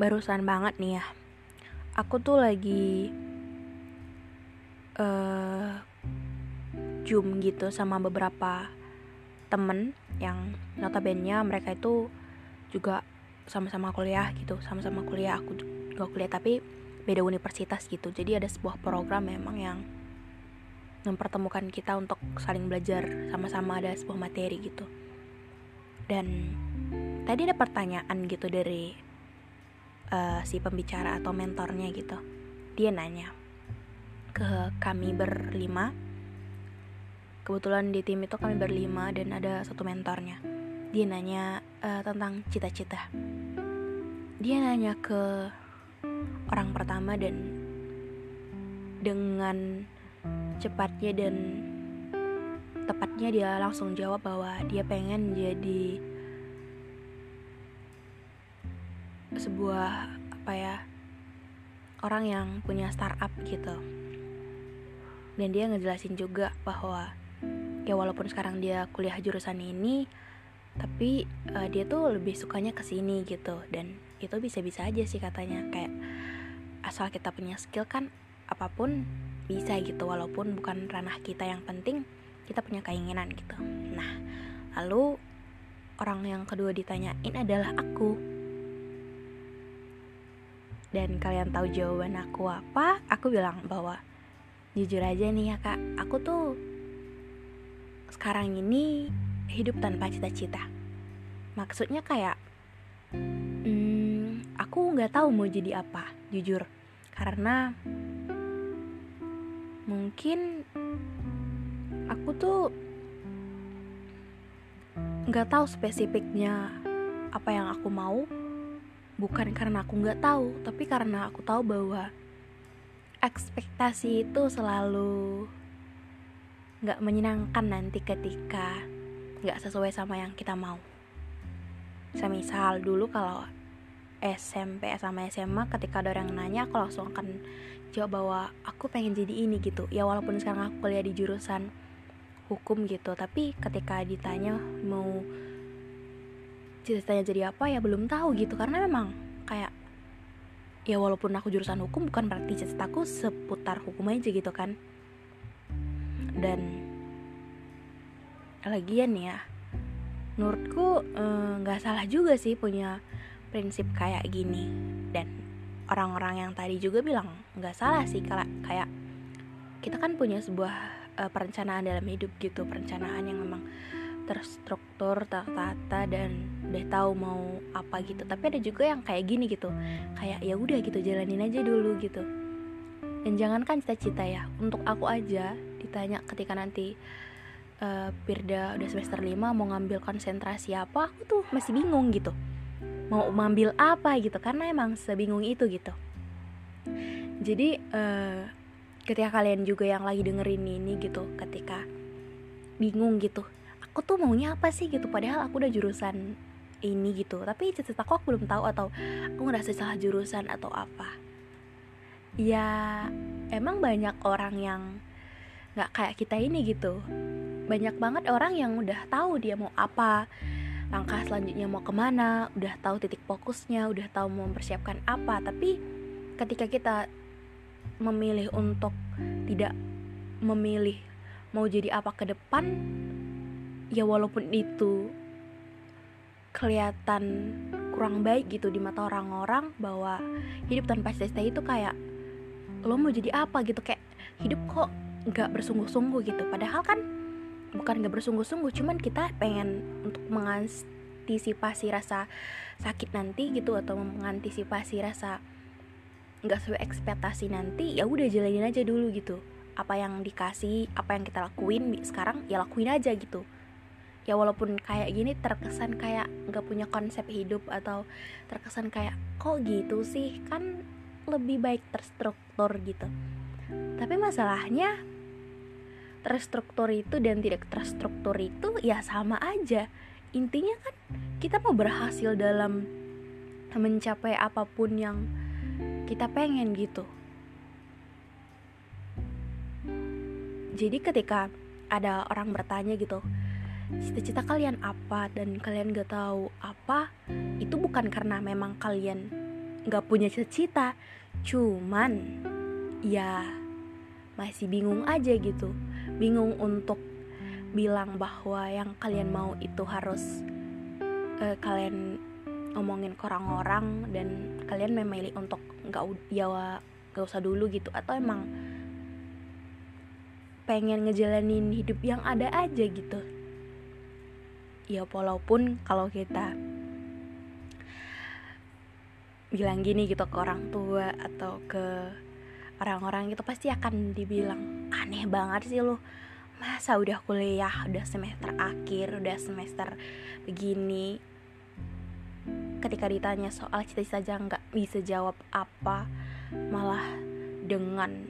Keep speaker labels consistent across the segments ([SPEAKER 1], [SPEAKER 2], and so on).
[SPEAKER 1] barusan banget nih ya. Aku tuh lagi uh, zoom gitu sama beberapa temen yang notabene mereka itu juga sama-sama kuliah gitu, sama-sama kuliah. Aku juga kuliah tapi beda universitas gitu. Jadi ada sebuah program memang yang mempertemukan kita untuk saling belajar sama-sama ada sebuah materi gitu. Dan tadi ada pertanyaan gitu dari uh, si pembicara atau mentornya gitu. Dia nanya ke kami berlima. Kebetulan di tim itu kami berlima dan ada satu mentornya. Dia nanya uh, tentang cita-cita. Dia nanya ke orang pertama dan dengan cepatnya dan tepatnya dia langsung jawab bahwa dia pengen jadi sebuah apa ya orang yang punya startup gitu. Dan dia ngejelasin juga bahwa ya walaupun sekarang dia kuliah jurusan ini tapi uh, dia tuh lebih sukanya ke sini gitu. Dan itu bisa-bisa aja sih katanya. Kayak asal kita punya skill kan apa pun bisa gitu. Walaupun bukan ranah kita yang penting kita punya keinginan gitu. Nah lalu orang yang kedua ditanyain adalah aku dan kalian tahu jawaban aku apa aku bilang bahwa jujur aja nih ya kak. Aku tuh sekarang ini hidup tanpa cita-cita. Maksudnya kayak hmm, aku nggak tahu mau jadi apa jujur. Karena mungkin aku tuh nggak tahu spesifiknya apa yang aku mau bukan karena aku nggak tahu tapi karena aku tahu bahwa ekspektasi itu selalu nggak menyenangkan nanti ketika nggak sesuai sama yang kita mau. Semisal dulu kalau SMP sama SMA ketika ada orang nanya aku langsung akan jawab bahwa aku pengen jadi ini gitu. Ya walaupun sekarang aku kuliah di jurusan hukum gitu tapi ketika ditanya mau cita-citanya jadi apa ya belum tahu gitu. Karena memang kayak ya walaupun aku jurusan hukum bukan berarti cita-citaku seputar hukum aja gitu kan. Dan lagian ya menurutku eh, nggak eh, salah juga sih punya prinsip kayak gini. Dan orang-orang yang tadi juga bilang nggak salah sih kalau kayak kita kan punya sebuah uh, perencanaan dalam hidup gitu perencanaan yang memang terstruktur tertata dan udah tahu mau apa gitu. Tapi ada juga yang kayak gini gitu kayak ya udah gitu jalanin aja dulu gitu. Dan jangankan cita-cita ya untuk aku aja ditanya ketika nanti uh, Pirda udah semester 5 mau ngambil konsentrasi apa aku tuh masih bingung gitu. Mau ngambil apa gitu karena emang sebingung itu gitu. Jadi uh, ketika kalian juga yang lagi dengerin ini gitu ketika bingung gitu aku tuh maunya apa sih gitu padahal aku udah jurusan ini gitu. Tapi cita-citaku aku belum tahu atau aku ngerasa salah jurusan atau apa. Ya emang banyak orang yang nggak kayak kita ini gitu. Banyak banget orang yang udah tahu dia mau apa langkah selanjutnya mau ke mana udah tahu titik fokusnya udah tahu mau mempersiapkan apa. Tapi ketika kita memilih untuk tidak memilih mau jadi apa ke depan ya walaupun itu kelihatan kurang baik gitu di mata orang-orang bahwa hidup tanpa cita-cita itu kayak lo mau jadi apa? gitu. Kayak hidup kok nggak bersungguh-sungguh gitu. Padahal kan bukan nggak bersungguh-sungguh cuman kita pengen untuk mengantisipasi rasa sakit nanti gitu atau mengantisipasi rasa nggak sesuai ekspektasi nanti ya udah jalanin aja dulu gitu. Apa yang dikasih apa yang kita lakuin sekarang ya lakuin aja gitu ya walaupun kayak gini terkesan kayak nggak punya konsep hidup atau terkesan kayak kok gitu sih? Kan lebih baik terstruktur gitu. Tapi masalahnya terstruktur itu dan tidak terstruktur itu ya sama aja. Intinya kan kita mau berhasil dalam mencapai apa pun yang kita pengen gitu. Jadi ketika ada orang bertanya gitu cita-cita kalian apa dan kalian gak tahu apa itu bukan karena memang kalian gak punya cita-cita. Cuman ya masih bingung aja gitu. Bingung untuk bilang bahwa yang kalian mau itu harus uh, kalian ngomongin ke orang-orang dan kalian memilih untuk nggak ya nggak usah dulu gitu. Atau emang pengen ngejalanin hidup yang ada aja gitu ya walaupun kalau kita bilang gini gitu ke orang tua atau ke orang-orang itu pasti akan dibilang aneh banget sih lo masa udah kuliah udah semester akhir udah semester begini? Ketika ditanya soal cita-cita aja nggak bisa jawab apa malah dengan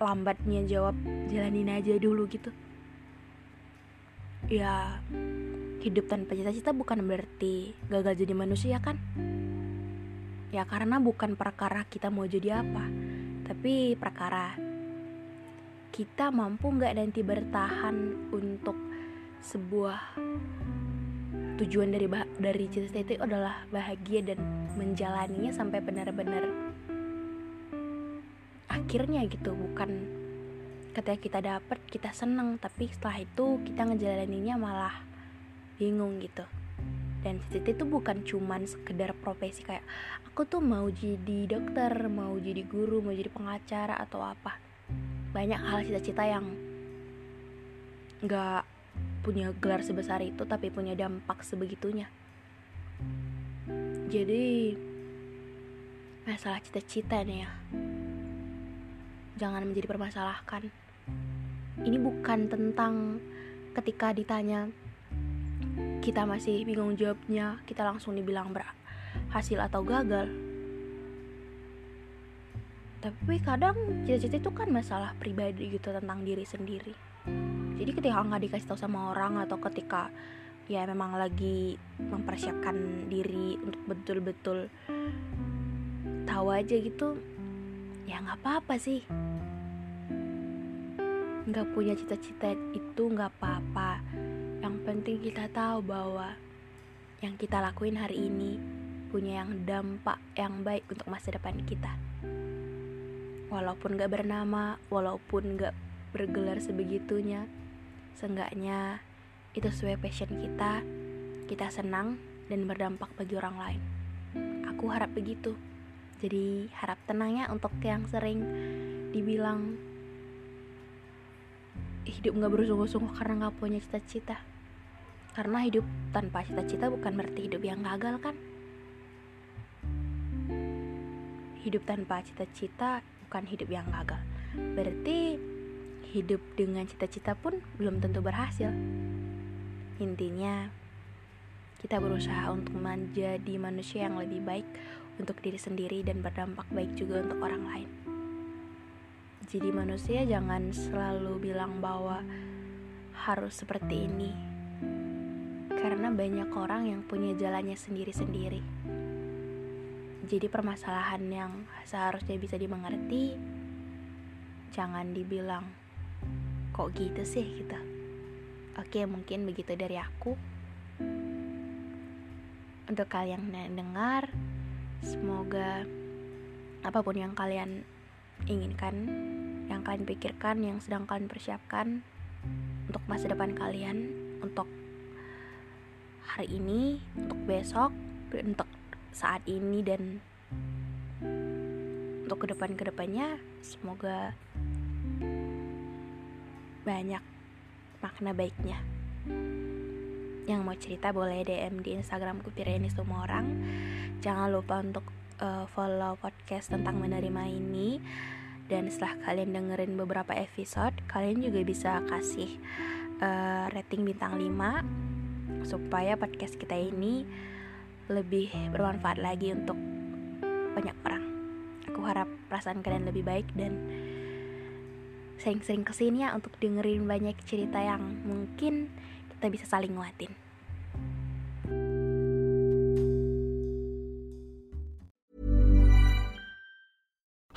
[SPEAKER 1] lambatnya jawab jalanin aja dulu gitu ya hidup tanpa cita-cita bukan berarti gagal jadi manusia kan? Ya karena bukan perkara kita mau jadi apa tapi perkara kita mampu nggak nanti bertahan untuk sebuah tujuan dari dari cita-cita itu adalah bahagia dan menjalaninya sampai benar-benar akhirnya gitu bukan ketika kita dapat kita seneng. Tapi setelah itu kita ngejalaninnya malah bingung gitu. Dan cita-cita itu bukan cuman sekedar profesi kayak aku tuh mau jadi dokter mau jadi guru mau jadi pengacara atau apa. Banyak hal cita-cita yang nggak punya gelar sebesar itu tapi punya dampak sebegitunya. Jadi masalah cita-cita nih ya. Jangan menjadi permasalahkan ini bukan tentang ketika ditanya kita masih bingung jawabnya kita langsung dibilang berhasil atau gagal. Tapi kadang cita-cita itu kan masalah pribadi gitu tentang diri sendiri. Jadi ketika nggak dikasih tahu sama orang atau ketika ya memang lagi mempersiapkan diri untuk betul-betul tahu aja gitu ya nggak apa-apa sih nggak punya cita-cita itu nggak apa-apa yang penting kita tahu bahwa yang kita lakuin hari ini punya yang dampak yang baik untuk masa depan kita walaupun gak bernama walaupun gak bergelar sebegitunya Seenggaknya itu sesuai passion kita, kita senang dan berdampak bagi orang lain. Aku harap begitu. Jadi harap tenangnya untuk yang sering dibilang hidup gak bersungguh-sungguh karena gak punya cita-cita. Karena hidup tanpa cita-cita bukan berarti hidup yang gagal kan? Hidup tanpa cita-cita bukan hidup yang gagal. Berarti hidup dengan cita-cita pun belum tentu berhasil. Intinya, kita berusaha untuk menjadi manusia yang lebih baik untuk diri sendiri dan berdampak baik juga untuk orang lain. Jadi manusia jangan selalu bilang bahwa harus seperti ini. Karena banyak orang yang punya jalannya sendiri-sendiri. Jadi permasalahan yang seharusnya bisa dimengerti jangan dibilang kok gitu sih gitu oke mungkin begitu dari aku untuk kalian yang dengar semoga apa pun yang kalian inginkan yang kalian pikirkan yang sedang kalian persiapkan untuk masa depan kalian untuk hari ini untuk besok untuk saat ini dan untuk ke depan ke depannya semoga banyak makna baiknya. Yang mau cerita boleh DM di Instagramku Tireni semua orang. Jangan lupa untuk uh, follow podcast tentang menerima ini dan setelah kalian dengerin beberapa episode kalian juga bisa kasih uh, rating bintang 5 supaya podcast kita ini lebih bermanfaat lagi untuk banyak orang aku harap perasaan kalian lebih baik dan sering-sering ke sini ya untuk dengerin banyak cerita yang mungkin kita bisa saling nguatin.